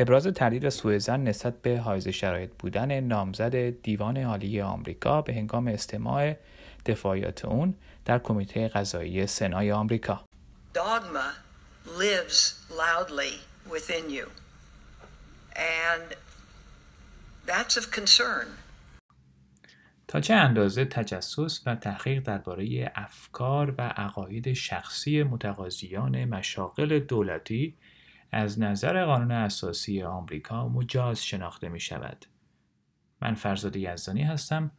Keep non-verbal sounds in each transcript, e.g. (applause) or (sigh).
ابراز تردید و سوء زن نسبت به حائز شرایط بودن نامزد دیوان عالی آمریکا به هنگام استماع دفاعیات اون در کمیته قضایی سنای آمریکا. Dogma lives loudly within you. And that's of concern. تا چه اندازه تجسس و تحقیق درباره افکار و عقاید شخصی متقاضیان مشاغل دولتی از نظر قانون اساسی آمریکا مجاز شناخته می شود. من فرزاد یزدانی هستم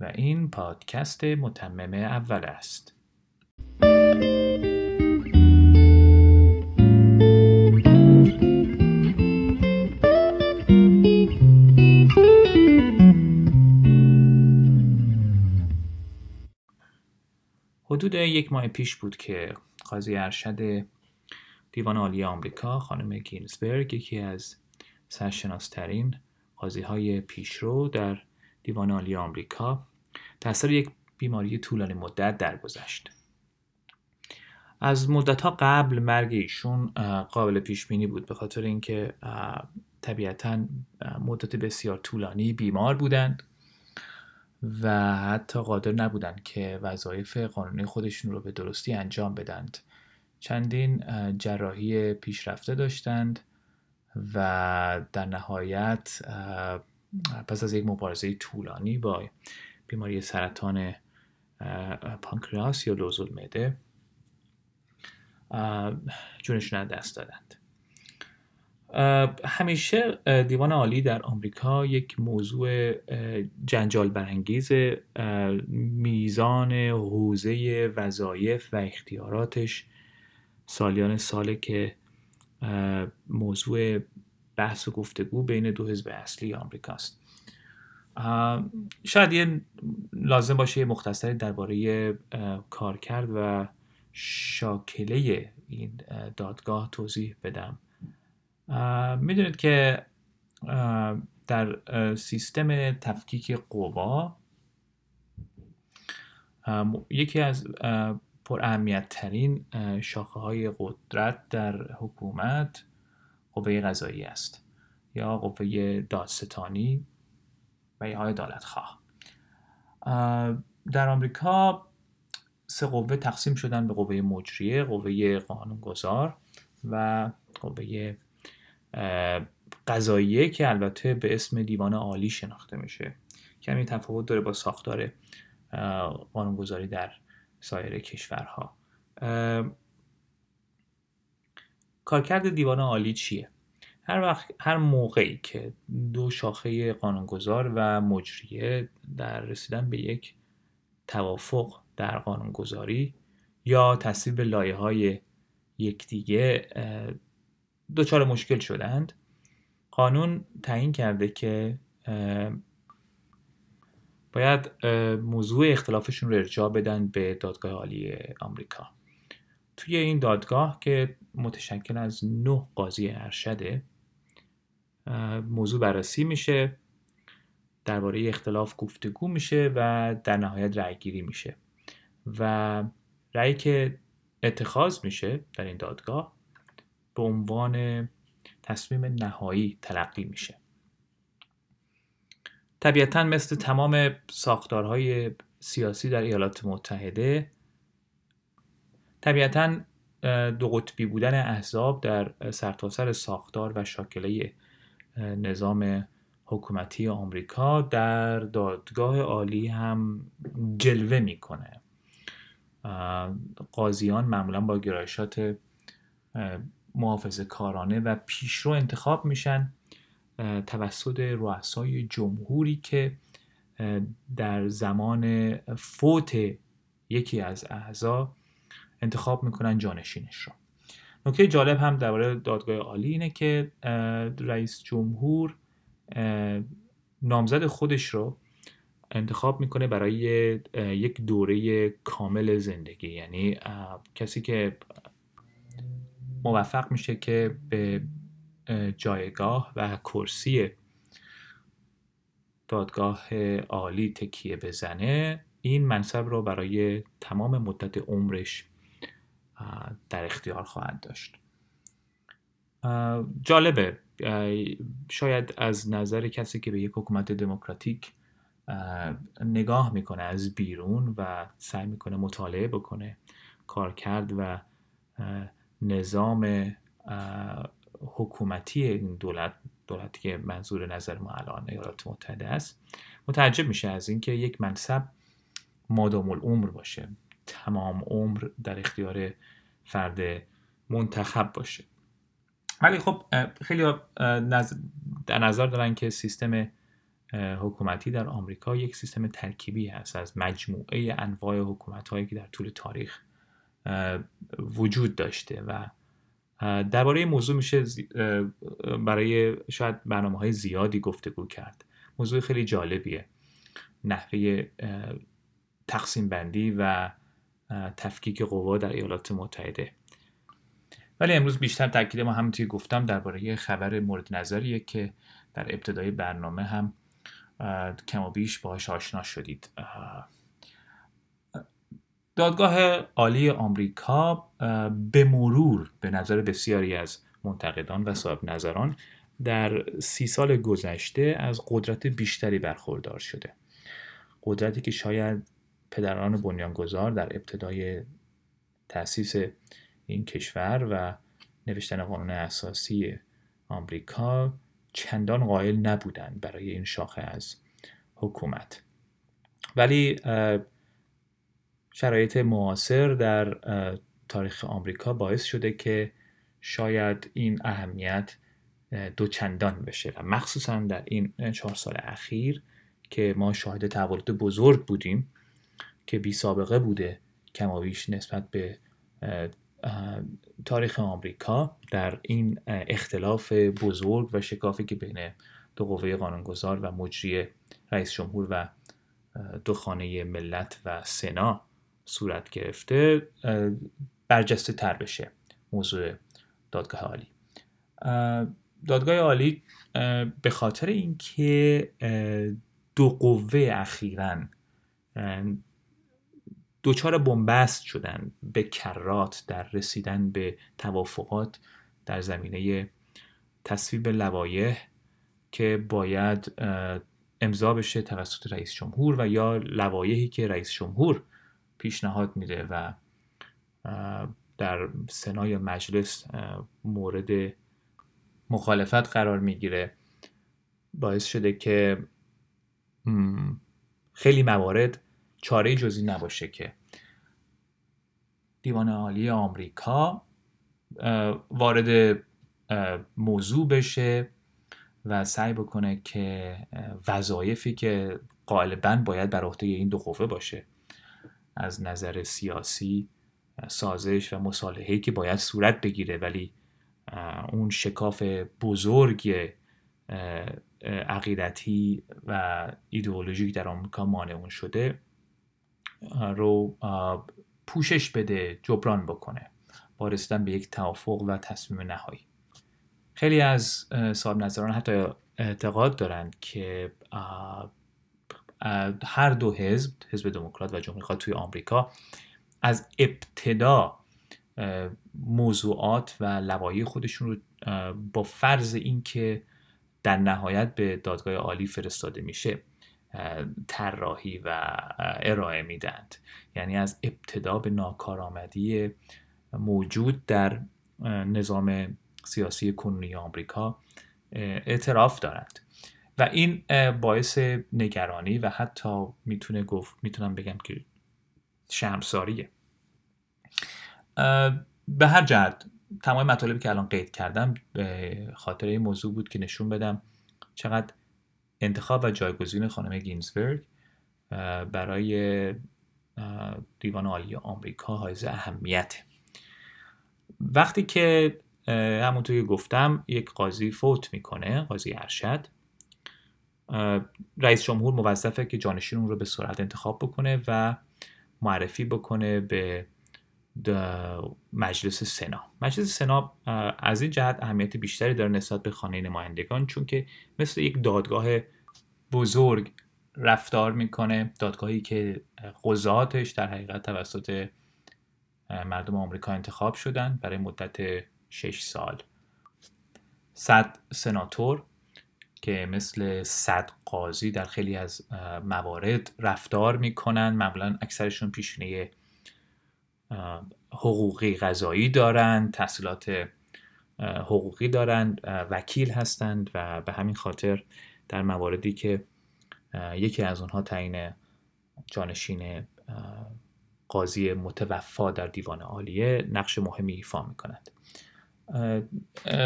و این پادکست متمم اول است. حدود یک ماه پیش بود که قاضی ارشد دیوان عالی آمریکا خانم گینزبرگ یکی از سرشناسترین قاضی های پیشرو در دیوان عالی آمریکا در یک بیماری طولانی مدت درگذشت. از مدت ها قبل مرگ ایشون قابل پیش بینی بود به خاطر اینکه طبیعتا مدت بسیار طولانی بیمار بودند و حتی قادر نبودند که وظایف قانونی خودشون رو به درستی انجام بدند. چندین جراحی پیشرفته داشتند و در نهایت پس از یک مبارزه طولانی با بیماری سرطان پانکریاس یا لوزول مده جونشون دست دادند. همیشه دیوان عالی در آمریکا یک موضوع جنجال برانگیز میزان حوزه وظایف و اختیاراتش سالیان ساله که موضوع بحث و گفتگو بین دو حزب اصلی آمریکاست. شاید یه لازم باشه یه مختصری درباره کارکرد و شاکله این دادگاه توضیح بدم. می‌دونید که در سیستم تفکیک قوا یکی از پر اهمیت ترین شاخه های قدرت در حکومت قوه قضایی است یا قوه دادستانی و یا عدالت خواه در آمریکا سه قوه تقسیم شدن به قوه مجریه قوه قانونگذار و قوه قضاییه که البته به اسم دیوان عالی شناخته میشه. کمی تفاوت داره با ساختار قانونگذاری در سایر کشورها. کارکرد دیوان عالی چیه؟ هر وقت هر موقعی که دو شاخه قانونگذار و مجریه در رسیدن به یک توافق در قانونگذاری یا تصویب لایه های یکدیگه دچار مشکل شدند قانون تعیین کرده که باید موضوع اختلافشون رو ارجاع بدن به دادگاه عالی آمریکا. توی این دادگاه که متشکل از نه قاضی ارشده موضوع بررسی میشه درباره اختلاف گفتگو میشه و در نهایت رأی گیری میشه. و رأی که اتخاذ میشه در این دادگاه به عنوان تصمیم نهایی تلقی میشه. طبیعتا مثل تمام ساختارهای سیاسی در ایالات متحده طبیعتا دو قطبی بودن احزاب در سرتاسر ساختار و شاکله نظام حکومتی آمریکا در دادگاه عالی هم جلوه می‌کنه. قاضیان معمولا با گرایشات محافظه کارانه و پیشرو انتخاب میشن. توسط رؤسای جمهوری که در زمان فوت یکی از اعضا انتخاب می‌کنن جانشینش رو. نکته جالب هم درباره دادگاه عالی اینه که رئیس جمهور نامزد خودش رو انتخاب می‌کنه برای یک دوره کامل زندگی. یعنی کسی که موفق میشه که به جایگاه و کرسی دادگاه عالی تکیه بزنه این منصب رو برای تمام مدت عمرش در اختیار خواهد داشت. جالبه. شاید از نظر کسی که به یک حکومت دموکراتیک نگاه می‌کنه از بیرون و سعی می‌کنه مطالعه بکنه کار کرد و نظام حکومتی این دولت دولتی که منظور نظر ما الان ایالات متحده است متعجب میشه از اینکه یک منصب مادام العمر باشه. تمام عمر در اختیار فرد منتخب باشه. ولی خب خیلی در نظر دارن که سیستم حکومتی در آمریکا یک سیستم ترکیبی هست. از مجموعه انواع حکومت هایی که در طول تاریخ وجود داشته و درباره موضوع میشه برای شاید برنامه های زیادی گفتگو کرد. موضوع خیلی جالبیه. نحوه تقسیم بندی و تفکیک قوا در ایالات متحده. ولی امروز بیشتر تاکید ما همونطوری گفتم درباره خبر مورد نظریه که در ابتدای برنامه هم کم و بیش باهاش آشنا شدید. دادگاه عالی آمریکا به مرور به نظر بسیاری از منتقدان و صاحب نظران در سی سال گذشته از قدرت بیشتری برخوردار شده. قدرتی که شاید پدران بنیانگذار در ابتدای تأسیس این کشور و نوشتن قانون اساسی آمریکا چندان قائل نبودند برای این شاخه از حکومت. ولی شرایط معاصر در تاریخ آمریکا باعث شده که شاید این اهمیت دوچندان بشه و مخصوصا در این چهار سال اخیر که ما شاهد تحولات بزرگ بودیم که بی سابقه بوده کماویش نسبت به تاریخ آمریکا در این اختلاف بزرگ و شکافی که بین دو قوه قانونگذار و مجری رئیس جمهور و دو خانه ملت و سنا صورت گرفته برجسته تر بشه موضوع دادگاه عالی. دادگاه عالی به خاطر اینکه دو قوه اخیرا دوچار بنبست شدن به کرات در رسیدن به توافقات در زمینه تصویب لوایح که باید امضا بشه توسط رئیس جمهور و یا لوایحی که رئیس جمهور پیشنهاد میده و در سنای مجلس مورد مخالفت قرار می‌گیره. باعث شده که خیلی موارد چاره جزی نباشه که دیوان عالی آمریکا وارد موضوع بشه و سعی بکنه که وظایفی که غالبا باید بر عهده این دو قوه باشه. از نظر سیاسی سازش و مصالحه‌ای که باید صورت بگیره. ولی اون شکاف بزرگ عقیدتی و ایدئولوژیک در آمریکا مانع شده رو پوشش بده جبران بکنه. با رسیدن به یک توافق و تصمیم نهایی. خیلی از صاحب نظران حتی اعتقاد دارند که هر دو حزب حزب دموکرات و جمهوری توی آمریکا از ابتدا موضوعات و لوایی خودشون رو با فرض اینکه در نهایت به دادگاه عالی فرستاده میشه طراحی و ارائه میدند یعنی از ابتدا به ناکارآمدی موجود در نظام سیاسی کنونی آمریکا اعتراف دارند. و این باعث نگرانی و حتی می‌تونه گفت می‌تونم بگم که شرمساریه. به هر جهت تمام مطالبی که الان قید کردم به خاطر این موضوع بود که نشون بدم چقدر انتخاب و جایگزین خانم گینزبرگ برای دیوان عالی آمریکا حائز اهمیت. وقتی که همونطور که گفتم یک قاضی فوت می‌کنه قاضی ارشد رئیس جمهور موظفه که جانشین اون رو به سرعت انتخاب بکنه و معرفی بکنه به مجلس سنا. مجلس سنا از این جهت اهمیت بیشتری داره نسبت به خانه نمایندگان چون که مثل یک دادگاه بزرگ رفتار می‌کنه. دادگاهی که قضاتش در حقیقت توسط مردم آمریکا انتخاب شدن برای مدت 6 سال. صد سناتور که مثل صد قاضی در خیلی از موارد رفتار می‌کنن. معمولا اکثرشون پیشینه حقوقی غذایی دارند تحصیلات حقوقی دارند وکیل هستند و به همین خاطر در مواردی که یکی از اونها تعیین جانشین قاضی متوفا در دیوان عالیه نقش مهمی ایفا می‌کنند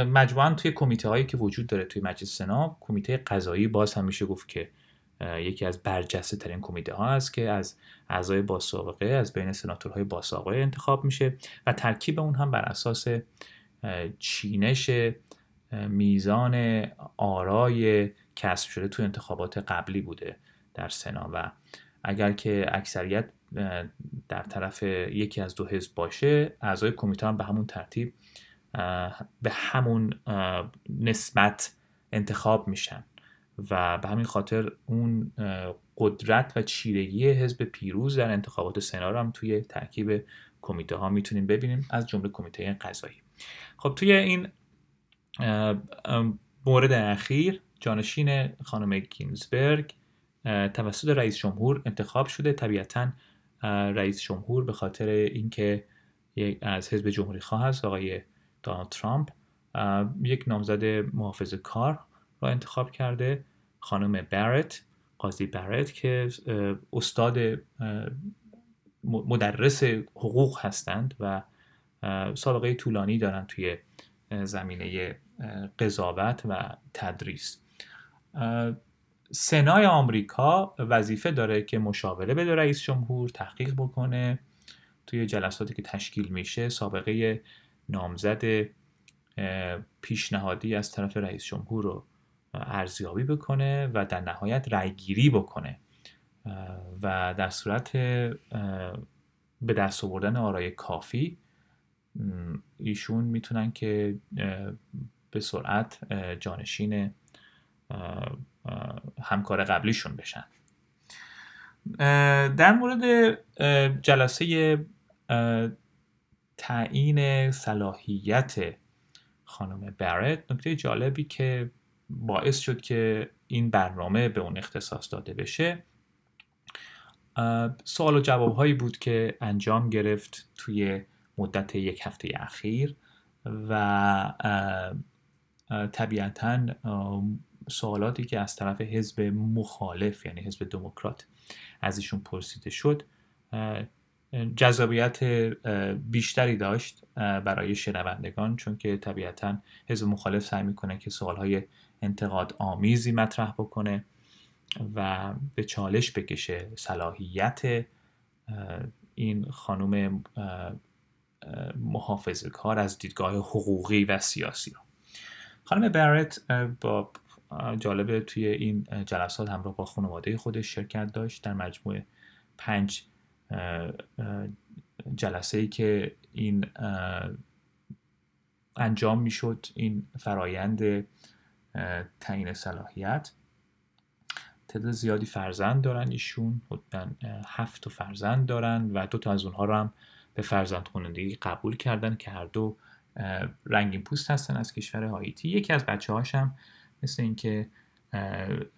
مجموعا توی کمیته هایی که وجود داره توی مجلس سنا کمیته قضایی باز هم میشه گفت که یکی از برجسته ترین کمیته ها است که از اعضای باسابقه از بین سناتورهای باسابقه انتخاب میشه و ترکیب اون هم بر اساس چینش میزان آرای کسب شده تو انتخابات قبلی بوده در سنا و اگر که اکثریت در طرف یکی از دو حزب باشه اعضای کمیته هم به همون ترتیب به همون نسبت انتخاب میشن و به همین خاطر اون قدرت و چیرگی حزب پیروز در انتخابات سنا رو هم توی ترکیب کمیته ها می‌تونیم ببینیم از جمله کمیته قضایی. خب توی این مورد اخیر جانشین خانم گینزبرگ توسط رئیس جمهور انتخاب شده. طبیعتا رئیس جمهور به خاطر اینکه از حزب جمهوری خواه هست آقای دونالد ترامپ یک نامزد محافظ کار را انتخاب کرده خانم بارت قاضی بارت که استاد مدرس حقوق هستند و سابقه طولانی دارند توی زمینه قضاوت و تدریس. سنای آمریکا وظیفه داره که مشاوره بده رئیس جمهور تحقیق بکنه. توی جلساتی که تشکیل میشه سابقه نامزد پیشنهادی از طرف رئیس جمهور رو ارزیابی بکنه و در نهایت رأیگیری بکنه. و در صورت به دست آوردن آرای کافی ایشون می‌تونن که به سرعت جانشین همکار قبلیشون بشن. در مورد جلسه تعیین صلاحیت خانم برت. نکته جالبی که باعث شد که این برنامه به اون اختصاص داده بشه سوال و جواب هایی بود که انجام گرفت توی مدت یک هفته اخیر و طبیعتا سوالاتی که از طرف حزب مخالف یعنی حزب دموکرات از ایشون پرسیده شد. جذابیت بیشتری داشت برای شنوندگان چون که طبیعتا حزب مخالف سعی می‌کنه که سوالهای انتقاد آمیزی مطرح بکنه و به چالش بکشه صلاحیت این خانم محافظ کار از دیدگاه حقوقی و سیاسی. خانم بارت با جالبه توی این جلسات همراه با خانواده خودش شرکت داشت در مجموع پنج جلسه ای که این انجام می‌شد این فرایند تعیین صلاحیت. تعداد زیادی فرزند دارن ایشون حدودا هفت فرزند دارن و دو تا از اونها رو هم به فرزند خونندگی قبول کردن که هر دو رنگین پوست هستن از کشور هایتی یکی از بچه هاشم مثل اینکه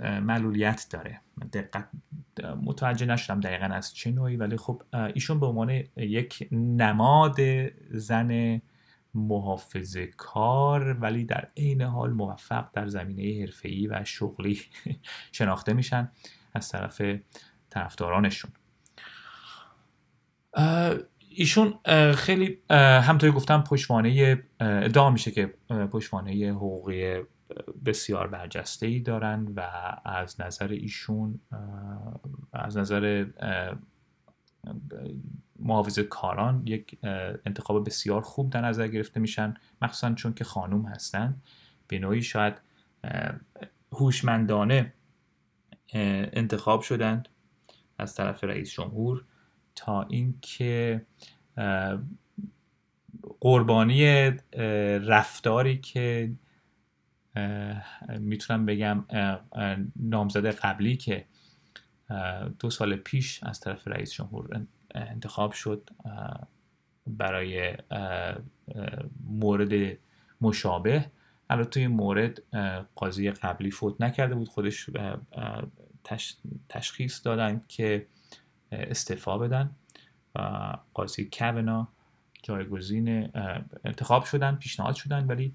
معلولیت داره. دقت متوجه نشدم دقیقا از چه نوعی ولی خب ایشون به عنوان یک نماد زن محافظ کار ولی در عین حال موفق در زمینه حرفه‌ای و شغلی (laughs) شناخته میشن از طرف طرفدارانشون. ایشون خیلی همطوری گفتم پشوانه ادعا میشه که پشوانه حقوقی بسیار برجسته ای دارن و از نظر ایشون از نظر محافظ کاران یک انتخاب بسیار خوب در نظر گرفته میشن مخصوصا چون که خانوم هستن. به نوعی شاید هوشمندانه انتخاب شدند از طرف رئیس جمهور تا اینکه قربانی رفتاری که می‌تونم بگم نامزد قبلی که دو سال پیش از طرف رئیس جمهور انتخاب شد برای مورد مشابه. البته این مورد قاضی قبلی فوت نکرده بود خودش تشخیص دادن که استعفا بدن و قاضی کونا جایگزین انتخاب شدن پیشنهاد شدن ولی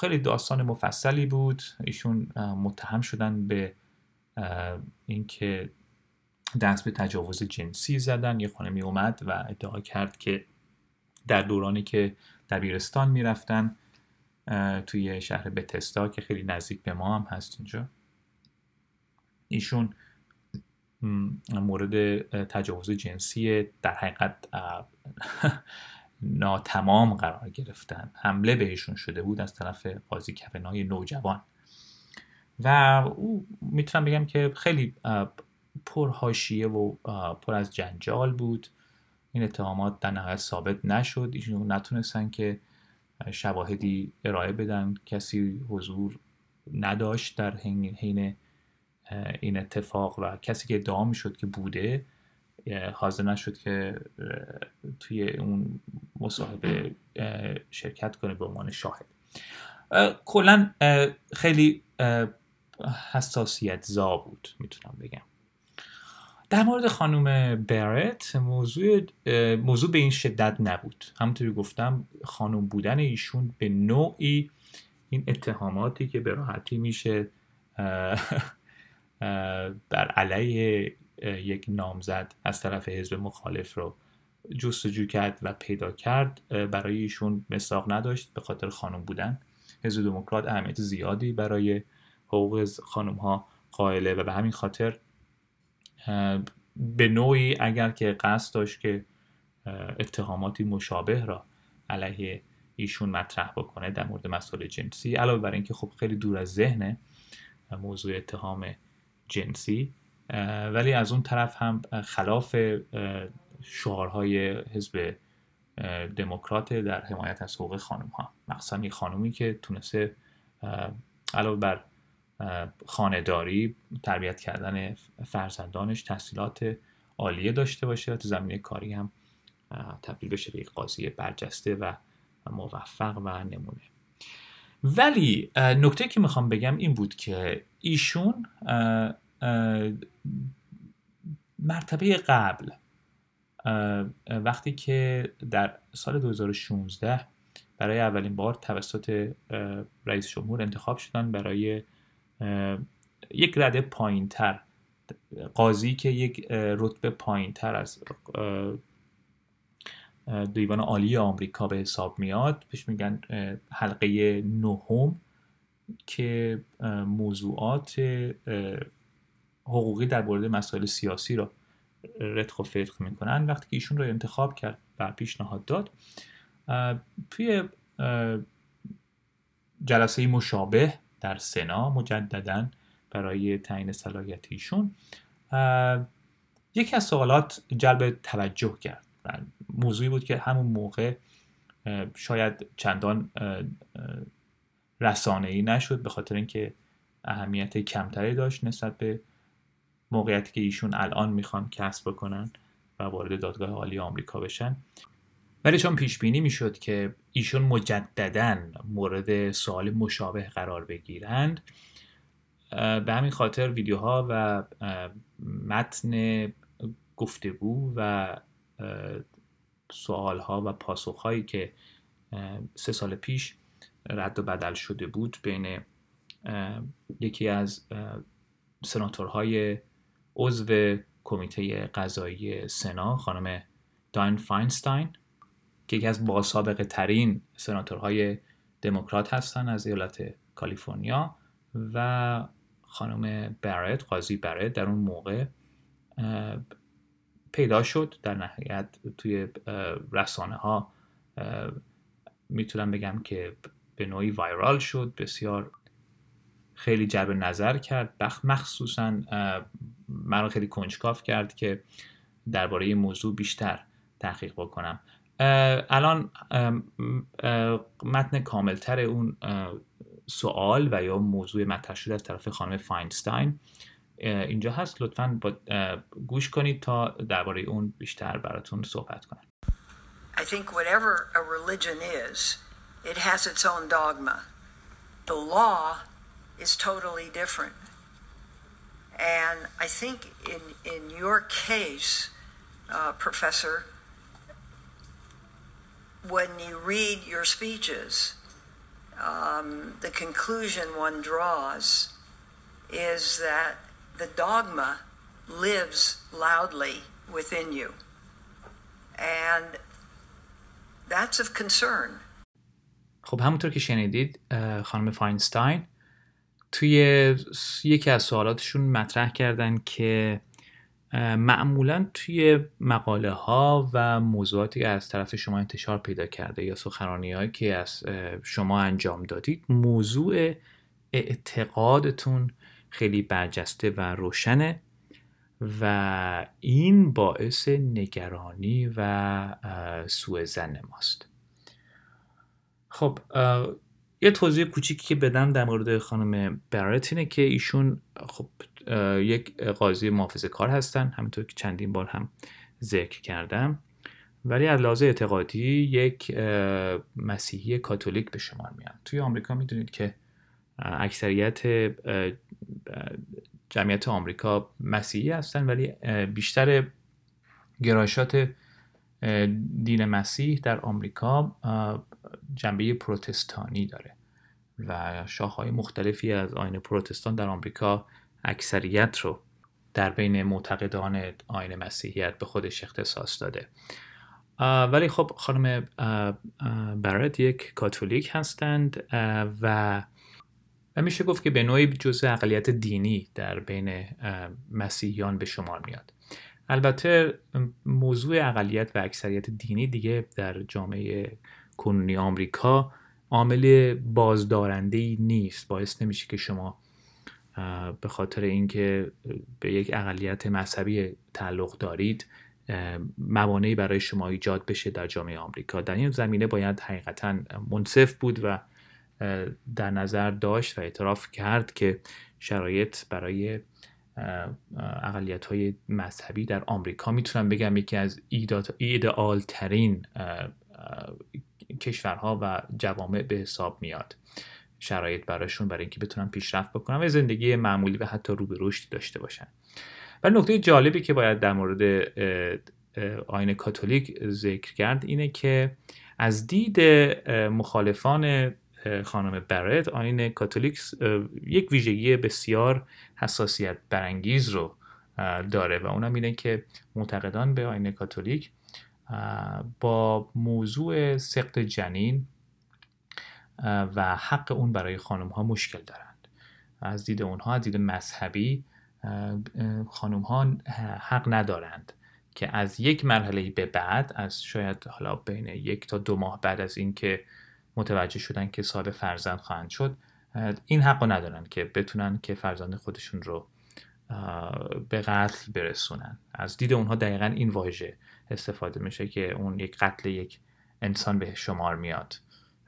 خیلی داستان مفصلی بود. ایشون متهم شدن به اینکه دست به تجاوز جنسی زدن. یه خانمی اومد و ادعا کرد که در دورانی که دبیرستان می‌رفتن توی شهر بتستا که خیلی نزدیک به ما هم هست اینجا. ایشون مورد تجاوز جنسی در حقیقت (laughs) ناتمام قرار گرفتن. حمله بهشون شده بود از طرف قاضی کفنای نوجوان. و او می‌تونم بگم که خیلی پرهاشیه و پر از جنجال بود. این اتهامات در نهایت ثابت نشد. ایشون نتونستن که شواهدی ارائه بدن. کسی حضور نداشت در حین این اتفاق و کسی که ادعا می‌شد که بوده حاضر نشد که توی اون مصاحبه شرکت کنه به عنوان شاهد. کلا خیلی حساسیت زا بود می‌تونم بگم. در مورد خانم برت موضوع موضوع به این شدت نبود. همونطوری گفتم خانم بودن ایشون به نوعی این اتهاماتی که به راحتی میشه (laughs) بر علیه یک نامزد از طرف حزب مخالف رو جستجو کرد و پیدا کرد. برای ایشون مساق نداشت به خاطر خانم بودن. حزب دموکرات اهمیت زیادی برای حقوق خانم ها قائله و به همین خاطر به نوعی اگر که قصد داشت که اتهاماتی مشابه را علیه ایشون مطرح بکنه در مورد مسائل جنسی علاوه بر اینکه خب خیلی دور از ذهن موضوع اتهام جنسی ولی از اون طرف هم خلاف شعارهای حزب دموکرات در حمایت از حقوق خانم ها مخصوصا این خانومی که تونسته علاوه بر خانداری تربیت کردن فرزندانش تحصیلات عالیه داشته باشه و تو زمینه کاری هم تبدیل بشه به یک قاضی برجسته و موفق و نمونه. ولی نکته که می‌خوام بگم این بود که ایشون مرتبه قبل وقتی که در سال 2016 برای اولین بار توسط رئیس جمهور انتخاب شدن برای یک رده پایین تر قاضی که یک رتبه پایین تر از دیوان عالی آمریکا به حساب میاد بهش میگن حلقه نهم که موضوعات حقوقی در مورد مسائل سیاسی را رتق و فتق می‌کنن. وقتی که ایشون رو انتخاب کرد و پیشنهاد داد توی جلسه مشابه در سنا مجددا برای تعیین صلاحیت ایشون یکی از سوالات جلب توجه کرد موضوعی بود که همون موقع شاید چندان رسانه ای نشد به خاطر اینکه اهمیت کمتری داشت نسبت به موقعیتی که ایشون الان می‌خوان کسب بکنن و وارد دادگاه عالی آمریکا بشن. ولی چون پیش بینی می‌شد که ایشون مجددا مورد سوال مشابه قرار بگیرند به همین خاطر ویدیوها و متن گفتگو و سوالها و پاسخهایی که سه سال پیش رد و بدل شده بود بین یکی از سناتورهای عضو کمیته قضایی سنا خانم داین فاینستاین که یکی از باسابقه ترین سناتورهای دموکرات هستن از ایالت کالیفرنیا و خانم برت قاضی برت در اون موقع پیدا شد در نهایت توی رسانه ها می‌تونم بگم که به نوعی وایرال شد بسیار خیلی جلب نظر کرد مخصوصا من خیلی کنجکاف کرد که درباره این موضوع بیشتر تحقیق بکنم الان متن کاملتر اون سوال و یا موضوع مطرح شده از طرف خانم فاینستاین اینجا هست لطفا با گوش کنید تا درباره اون بیشتر براتون صحبت کنم I think whatever a religion is, it has its own dogma. The law is totally different. And I think in, in your case, uh, Professor, when you read your speeches, um, the conclusion one draws is that the dogma lives loudly within you. And that's of concern. خب همونطور که شنیدید خانم فاینستاین توی یکی از سوالاتشون مطرح کردن که معمولا توی مقاله ها و موضوعاتی که از طرف شما انتشار پیدا کرده یا سخنرانی هایی که از شما انجام دادید موضوع اعتقادتون خیلی برجسته و روشنه و این باعث نگرانی و سوء زن ماست. خب یه توضیح کوچیکی که بدم در مورد خانم برایت اینه که ایشون خب یک قاضی محافظه کار هستن. همینطور که چندین بار هم ذکر کردم. ولی از لحاظ اعتقادی یک مسیحی کاتولیک به شمار میان توی آمریکا می‌دونید که اکثریت جمعیت آمریکا مسیحی هستن ولی بیشتر گرایشات دین مسیح در آمریکا جنبه پروتستانی داره و شاخهای مختلفی از آین پروتستان در آمریکا اکثریت رو در بین معتقدان آین مسیحیت به خودش اختصاص داده. ولی خب خانم برات یک کاتولیک هستند و و میشه گفت که به نوعی جزء اقلیت دینی در بین مسیحیان به شمار میاد. البته موضوع اقلیت و اکثریت دینی دیگه در جامعه کنونی آمریکا عامل بازدارنده ای نیست. باعث نمیشه که شما به خاطر اینکه به یک اقلیت مذهبی تعلق دارید موانعی برای شما ایجاد بشه در جامعه آمریکا. در این زمینه باید حقیقتا منصف بود و در نظر داشت و اعتراف کرد که شرایط برای اقلیت های مذهبی در آمریکا می‌تونم بگم یکی از ایدئال ترین کشورها و جوامع به حساب میاد. شرایط براشون برای اینکه بتونن پیشرفت بکنن و زندگی معمولی و حتی رو به رشدی داشته باشن. و نکته جالبی که باید در مورد آین کاتولیک ذکر کرد اینه که از دید مخالفان خانم برت آین کاتولیک یک ویژگی بسیار حساسیت برانگیز رو داره و اونم اینه که معتقدان به آین کاتولیک با موضوع سقط جنین و حق اون برای خانم ها مشکل دارند. از دید اونها از دید مذهبی خانم ها حق ندارند که از یک مرحله به بعد از شاید حالا بین یک تا دو ماه بعد از اینکه متوجه شدن که صاحب فرزند خواهند شد این حق رو ندارن که بتونن که فرزند خودشون رو به قتل برسونن. از دید اونها دقیقا این واژه استفاده میشه که اون یک قتل یک انسان به شمار میاد.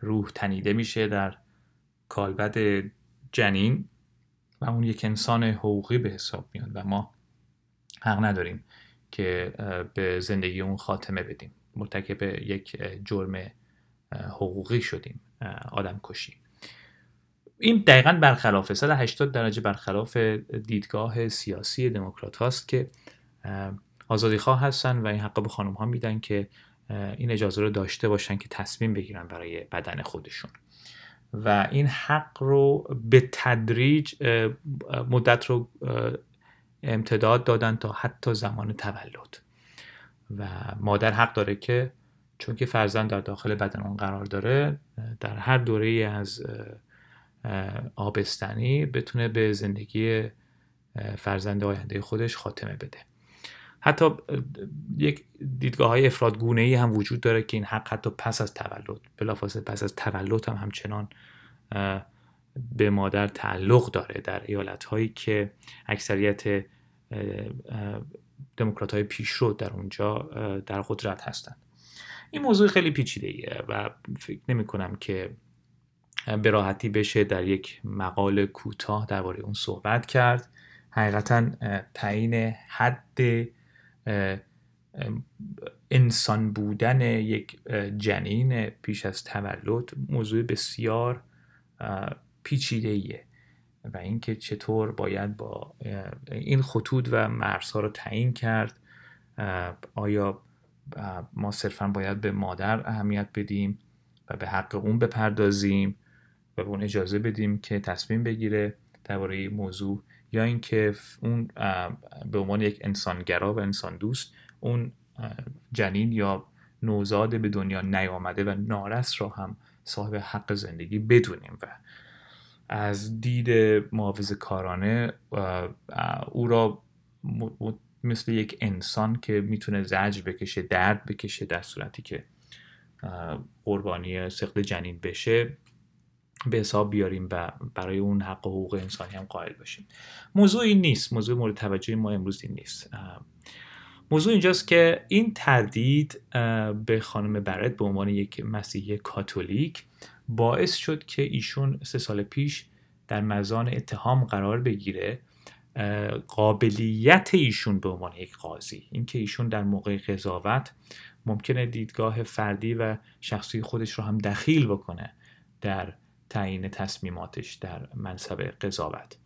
روح تنیده میشه در کالبد جنین و اون یک انسان حقوقی به حساب میاد و ما حق نداریم که به زندگی اون خاتمه بدیم. مرتکب یک جرم حقوقی شدیم آدم کشی. این دقیقا برخلاف 180 درجه برخلاف دیدگاه سیاسی دموکرات هاست که آزادی خواه هستن و این حق به خانم ها میدن که این اجازه رو داشته باشن که تصمیم بگیرن برای بدن خودشون. و این حق رو به تدریج مدت رو امتداد دادن تا حتی زمان تولد. و مادر حق داره که چون که فرزند در داخل بدن اون قرار داره در هر دوره از آبستنی بتونه به زندگی فرزند آینده خودش خاتمه بده. حتی یک دیدگاه های افرادگونه ای هم وجود داره که این حق حتی پس از تولد بلافاصله پس از تولد هم همچنان به مادر تعلق داره در ایالت هایی که اکثریت دموکرات های پیشرو در اونجا در قدرت هستند. این موضوع خیلی پیچیده ایه و فکر نمی کنم که به راحتی بشه در یک مقال کوتاه درباره اون صحبت کرد. حقیقتا تعیین حد انسان بودن یک جنین پیش از تولد موضوع بسیار پیچیده ایه و اینکه چطور باید با این خطوط و مرزها رو تعیین کرد. آیا ما صرفا باید به مادر اهمیت بدیم و به حق اون بپردازیم و به اون اجازه بدیم که تصمیم بگیره درباره موضوع یا اینکه اون به عنوان یک انسانگرا و انسان دوست اون جنین یا نوزاد به دنیا نیامده و نارس را هم صاحب حق زندگی بدونیم و از دید محافظ کارانه او را مثل یک انسان که می‌تونه زجر بکشه درد بکشه در صورتی که قربانی سخت جنین بشه به حساب بیاریم و برای اون حق و حقوق انسانی هم قائل باشیم. موضوع این نیست. موضوع مورد توجه ما امروز این نیست. موضوع اینجاست که این تردید به خانم برد به عنوان یک مسیحی کاتولیک باعث شد که ایشون سه سال پیش در مزان اتهام قرار بگیره. قابلیت ایشون به عنوان یک قاضی. اینکه ایشون در موقع قضاوت ممکنه دیدگاه فردی و شخصی خودش رو هم دخیل بکنه در تعیین تصمیماتش در منصب قضاوت.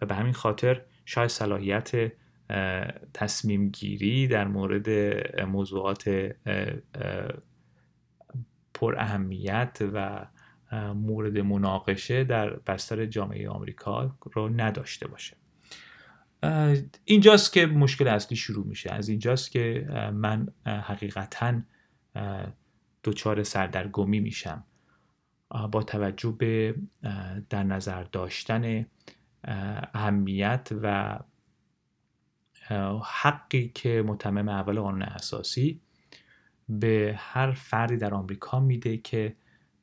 و به همین خاطر شاید صلاحیت تصمیم گیری در مورد موضوعات پر اهمیت و مورد مناقشه در بستر جامعه آمریکا رو نداشته باشه. اینجاست که مشکل اصلی شروع میشه. از اینجاست که من حقیقتا دچار سردرگمی میشم. با توجه به در نظر داشتن اهمیت و حقی که متمم اول قانون اساسی به هر فردی در آمریکا میده که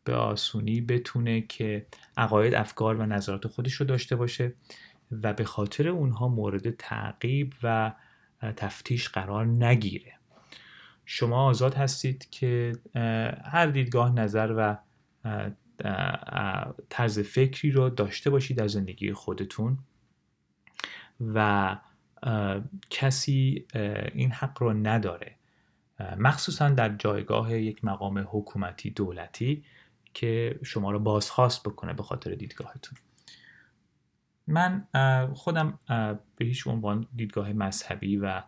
به آسونی بتونه که عقاید افکار و نظرات خودش رو داشته باشه و به خاطر اونها مورد تعقیب و تفتیش قرار نگیره. شما آزاد هستید که هر دیدگاه نظر و طرز فکری رو داشته باشید در زندگی خودتون و کسی این حق رو نداره. مخصوصا در جایگاه یک مقام حکومتی دولتی که شما رو بازخواست بکنه به خاطر دیدگاهتون. من خودم به هیچ عنوان دیدگاه مذهبی و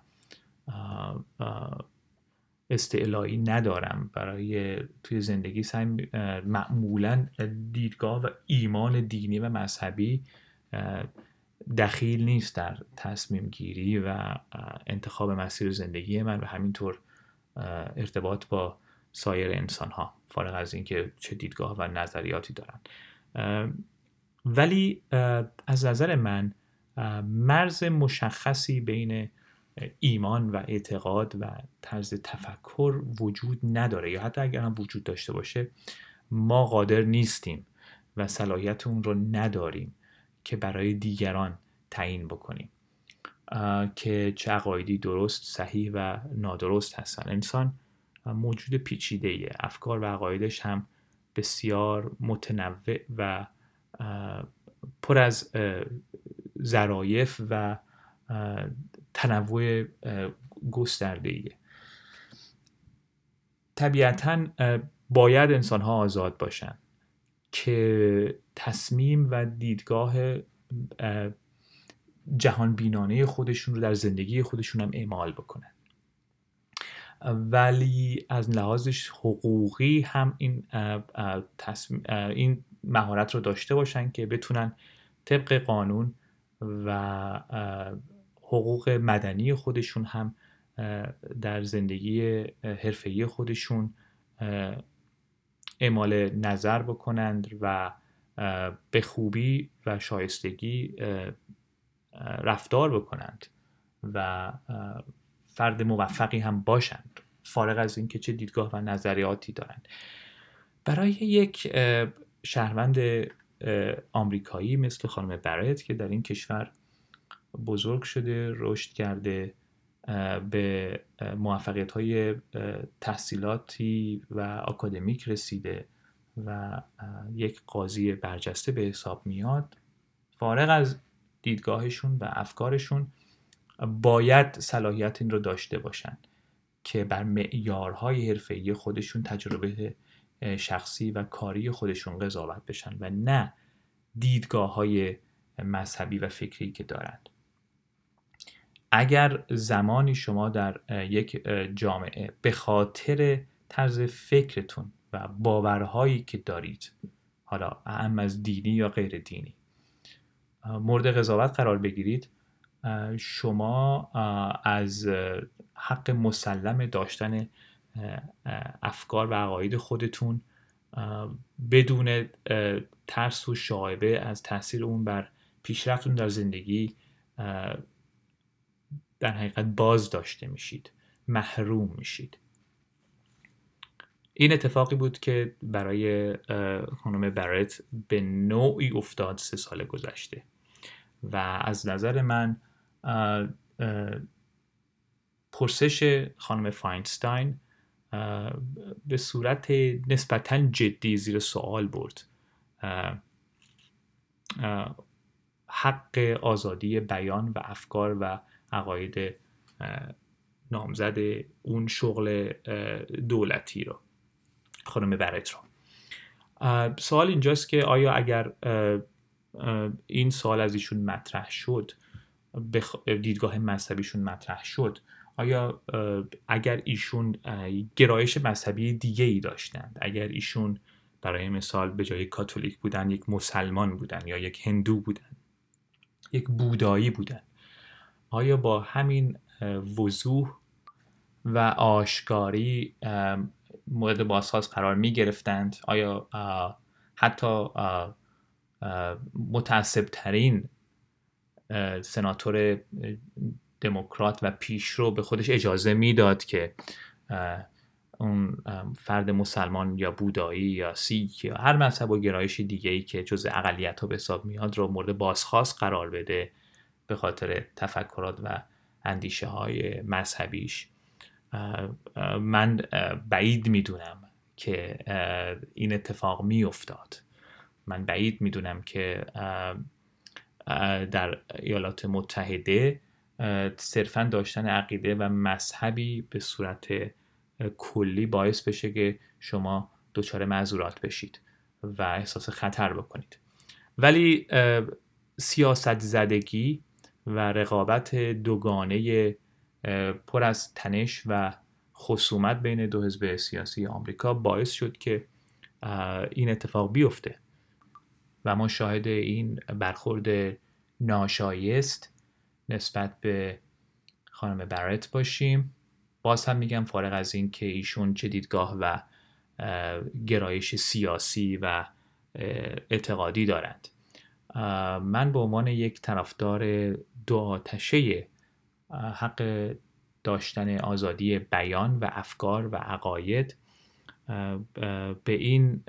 استعلایی ندارم برای توی زندگی سعی معمولا دیدگاه و ایمان دینی و مذهبی دخیل نیست در تصمیم گیری و انتخاب مسیر زندگی من و همینطور ارتباط با سایر انسان ها فارغ از اینکه چه دیدگاه و نظریاتی دارن. ولی از نظر من مرز مشخصی بین ایمان و اعتقاد و طرز تفکر وجود نداره یا حتی اگر هم وجود داشته باشه ما قادر نیستیم و صلاحیت اون رو نداریم که برای دیگران تعیین بکنیم که چه عقایدی درست صحیح و نادرست هستن انسان موجود پیچیده ایه. افکار و عقایدش هم بسیار متنوع و پر از ظرایف و تنوع گسترده ایه. طبیعتا باید انسان ها آزاد باشن که تصمیم و دیدگاه جهان بینانه خودشون رو در زندگی خودشون هم اعمال بکنن ولی از لحاظش حقوقی هم این این مهارت رو داشته باشن که بتونن طبق قانون و حقوق مدنی خودشون هم در زندگی حرفه‌ای خودشون اعمال نظر بکنند و به خوبی و شایستگی رفتار بکنند و فرد موفقی هم باشند فارغ از اینکه چه دیدگاه و نظریاتی دارند. برای یک شهروند آمریکایی مثل خانم برایت که در این کشور بزرگ شده رشد کرده به موفقیت های تحصیلاتی و اکادمیک رسیده و یک قاضی برجسته به حساب میاد. فارغ از دیدگاهشون و افکارشون باید صلاحیت این رو داشته باشن که بر معیارهای حرفه‌ای خودشون تجربه شخصی و کاری خودشون قضاوت بشن و نه دیدگاه های مذهبی و فکری که دارند اگر زمانی شما در یک جامعه به خاطر طرز فکرتون و باورهایی که دارید حالا اهم از دینی یا غیر دینی مورد قضاوت قرار بگیرید شما از حق مسلم داشتن افکار و عقاید خودتون بدون ترس و شایبه از تاثیر اون بر پیشرفتون در زندگی در حقیقت باز داشته میشید محروم میشید. این اتفاقی بود که برای خانم برت به نوعی افتاد سه سال گذشته و از نظر من پرسش خانم فاینستاین به صورت نسبتا جدی زیر سوال برد. حق آزادی بیان و افکار و عقاید نامزد اون شغل دولتی رو خانم برت رو. سوال اینجاست که آیا اگر این سوال از ایشون مطرح شد دیدگاه مذهبیشون مطرح شد آیا اگر ایشون گرایش مذهبی دیگه ای داشتند اگر ایشون برای مثال به جای کاتولیک بودن یک مسلمان بودن یا یک هندو بودن یک بودایی بودن آیا با همین وضوح و آشکاری مورد بازخواست قرار می گرفتند آیا حتی متعصب ترین سناتور دموکرات و پیشرو به خودش اجازه می‌داد که اون فرد مسلمان یا بودایی یا سیک یا هر مذهب و گرایش دیگه ای که جز اقلیت ها به حساب میاد رو مورد بازخواست قرار بده؟ به خاطر تفکرات و اندیشه های مذهبیش من بعید می‌دونم که این اتفاق میافتاد. من بعید می‌دونم که در ایالات متحده صرفا داشتن عقیده و مذهبی به صورت کلی باعث بشه که شما دچار معذورات بشید و احساس خطر بکنید. ولی سیاست زدگی و رقابت دوگانه پر از تنش و خصومت بین دو حزب سیاسی آمریکا باعث شد که این اتفاق بیفته. و ما شاهد این برخورد ناشایست نسبت به خانم برت باشیم. باز هم میگم فارغ از این که ایشون چه دیدگاه و گرایش سیاسی و اعتقادی دارند. من به عنوان یک طرفدار دو آتشه حق داشتن آزادی بیان و افکار و عقاید به این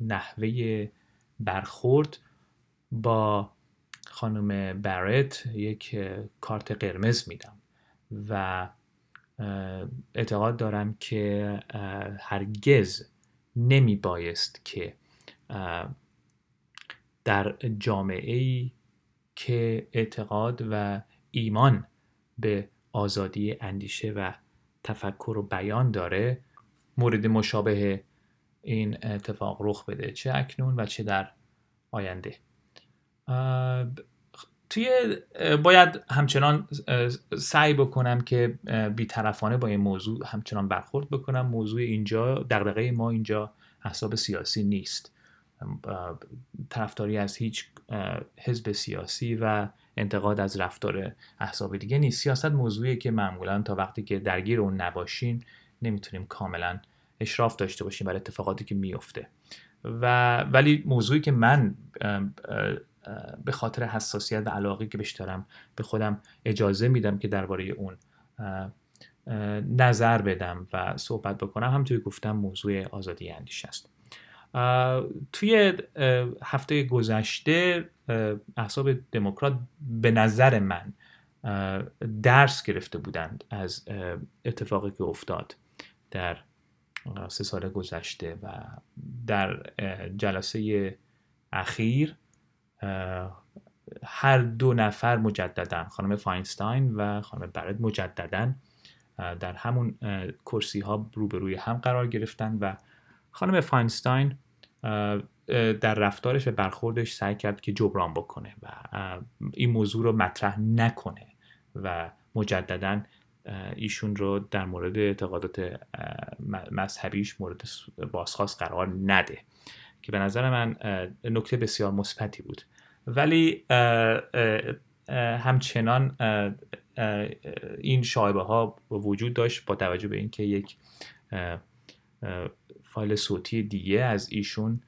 نحوه برخورد با خانم برت یک کارت قرمز میدم و اعتقاد دارم که هرگز نمی بایست که در جامعه ای که اعتقاد و ایمان به آزادی اندیشه و تفکر و بیان داره مورد مشابه این اتفاق رخ بده چه اکنون و چه در آینده. توی باید همچنان سعی بکنم که بیطرفانه با این موضوع همچنان برخورد بکنم. موضوع اینجا دغدغه ما اینجا احساب سیاسی نیست. طرفداری از هیچ حزب سیاسی و انتقاد از رفتار احزاب دیگه نیست. سیاست موضوعی که معمولا تا وقتی که درگیر اون نباشیم نمی‌تونیم کاملا اشراف داشته باشیم بر اتفاقاتی که میفته و ولی موضوعی که من به خاطر حساسیت و علاقه که بهش دارم به خودم اجازه میدم که درباره اون نظر بدم و صحبت بکنم هم توی گفتم موضوع آزادی اندیشه است. توی هفته گذشته احساب دموکرات به نظر من درس گرفته بودند از اتفاقی که افتاد در سه سال گذشته و در جلسه اخیر هر دو نفر مجددا خانم فاینستاین و خانم برت مجددا در همون کرسی ها روبروی هم قرار گرفتن و خانم فاینستاین در رفتارش و برخوردش سعی کرد که جبران بکنه و این موضوع رو مطرح نکنه و مجددا ایشون رو در مورد اعتقادات مذهبیش مورد بازخواست قرار نده که به نظر من نکته بسیار مثبتی بود. ولی همچنان این شایبه ها وجود داشت با توجه به اینکه یک فایل صوتی دیگه از ایشون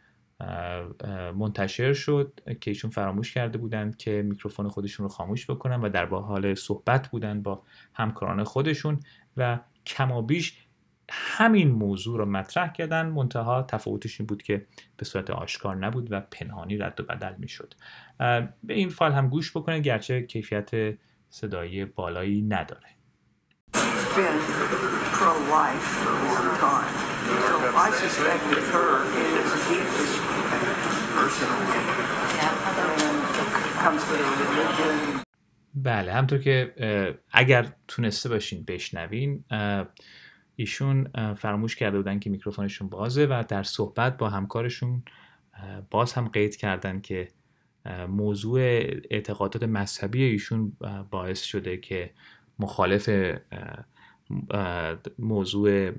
منتشر شد که ایشون فراموش کرده بودند که میکروفون خودشون رو خاموش بکنن و در با حال صحبت بودن با همکاران خودشون و کمابیش همین موضوع رو مطرح کردن. منتها تفاوتش این بود که به صورت آشکار نبود و پنهانی رد و بدل می‌شد. به این فایل هم گوش بکنه گرچه کیفیت صدایی بالایی نداره. بله همطور که اگر تونسته باشین بشنوین ایشون فراموش کرده بودن که میکروفونشون بازه و در صحبت با همکارشون باز هم قید کردن که موضوع اعتقادات مذهبی ایشون باعث شده که مخالف موضوع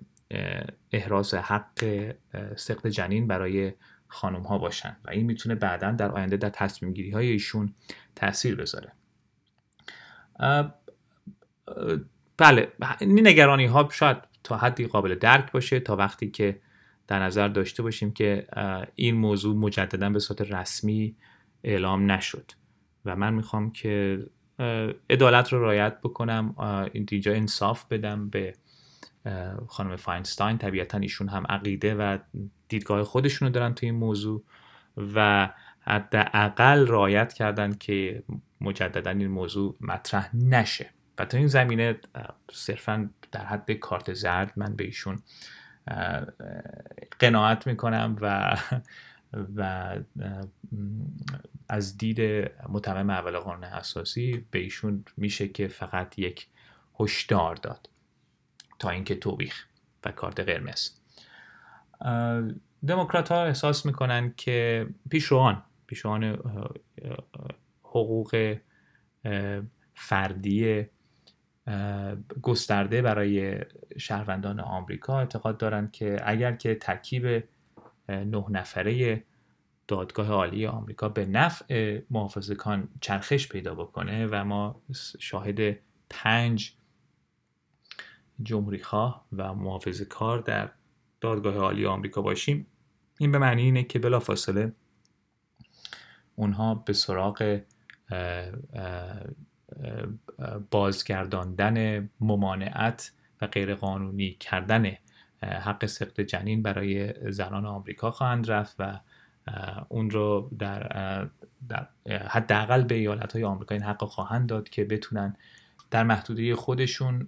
احراز حق سقط جنین برای خانم ها باشن و این می‌تونه بعدا در آینده در تصمیم گیری های ایشون تاثیر بذاره بله این نگرانی ها شاید تا حدی قابل درک باشه تا وقتی که در نظر داشته باشیم که این موضوع مجددا به صورت رسمی اعلام نشد. و من می‌خوام که عدالت رو رعایت بکنم اینجا انصاف بدم به خانم فاینستاین. طبیعتا ایشون هم عقیده و دیدگاه خودشون رو دارن تو این موضوع و حداقل رایت کردن که مجددا این موضوع مطرح نشه. و تا این زمینه صرفا در حد کارت زرد من به ایشون قناعت می‌کنم و و از دید متمم اول قانون اساسی به ایشون میشه که فقط یک هشدار داد تا اینکه توبیخ و کارت قرمز. دموکرات ها احساس می‌کنن که پیشروان پیشروان حقوق فردی گسترده برای شهروندان آمریکا اعتقاد دارند که اگر که ترکیب نه نفره دادگاه عالی آمریکا به نفع محافظکان چرخش پیدا بکنه و ما شاهد پنج جمهوری خواه و محافظ کار در دادگاه عالی آمریکا باشیم. این به معنی اینه که بلافاصله اونها به سراغ بازگرداندن ممانعت و غیرقانونی کردن حق سقط جنین برای زنان آمریکا خواهند رفت و اون رو در, در حداقل به ایالت های آمریکا این حق خواهند داد که بتونن در محدوده خودشون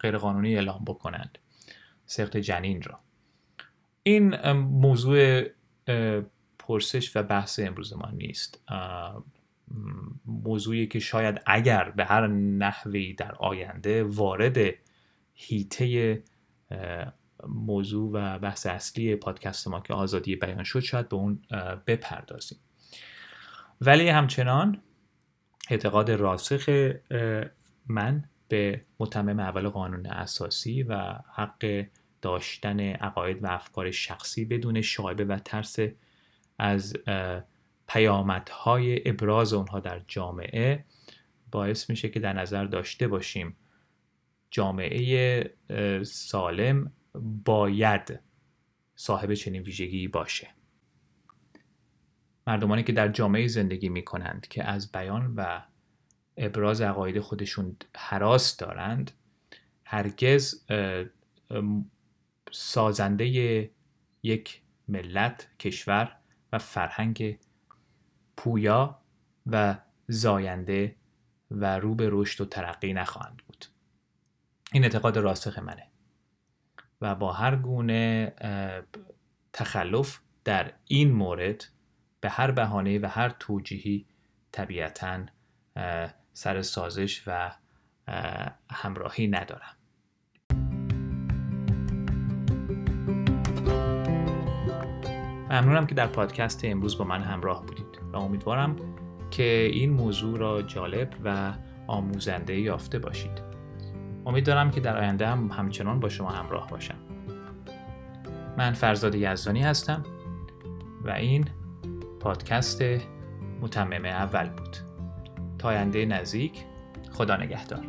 غیرقانونی اعلام بکنند. سقط جنین را این موضوع پرسش و بحث امروز ما نیست. موضوعی که شاید اگر به هر نحوی در آینده وارد هیته موضوع و بحث اصلی پادکست ما که آزادی بیان شد شاید به اون بپردازیم. ولی همچنان اعتقاد راسخ من به متمم اول قانون اساسی و حق داشتن عقاید و افکار شخصی بدون شایبه و ترس از پیامدهای ابراز اونها در جامعه باعث میشه که در نظر داشته باشیم جامعه سالم باید صاحب چنین ویژگی باشه. مردمانی که در جامعه زندگی می کنند که از بیان و ابراز عقاید خودشون حراس دارند هرگز سازنده یک ملت کشور و فرهنگ پویا و زاینده و رو به رشد و ترقی نخواهند بود. این اعتقاد راسخ منه و با هر گونه تخلف در این مورد به هر بهانه و هر توجیهی طبیعتا سر سازش و همراهی ندارم. ممنونم که در پادکست امروز با من همراه بودید و امیدوارم که این موضوع را جالب و آموزنده یافته باشید. امید دارم که در آینده هم همچنان با شما همراه باشم. من فرزاد یزدانی هستم و این پادکست متمم اول بود. تا آینده نزدیک خدا نگهدار.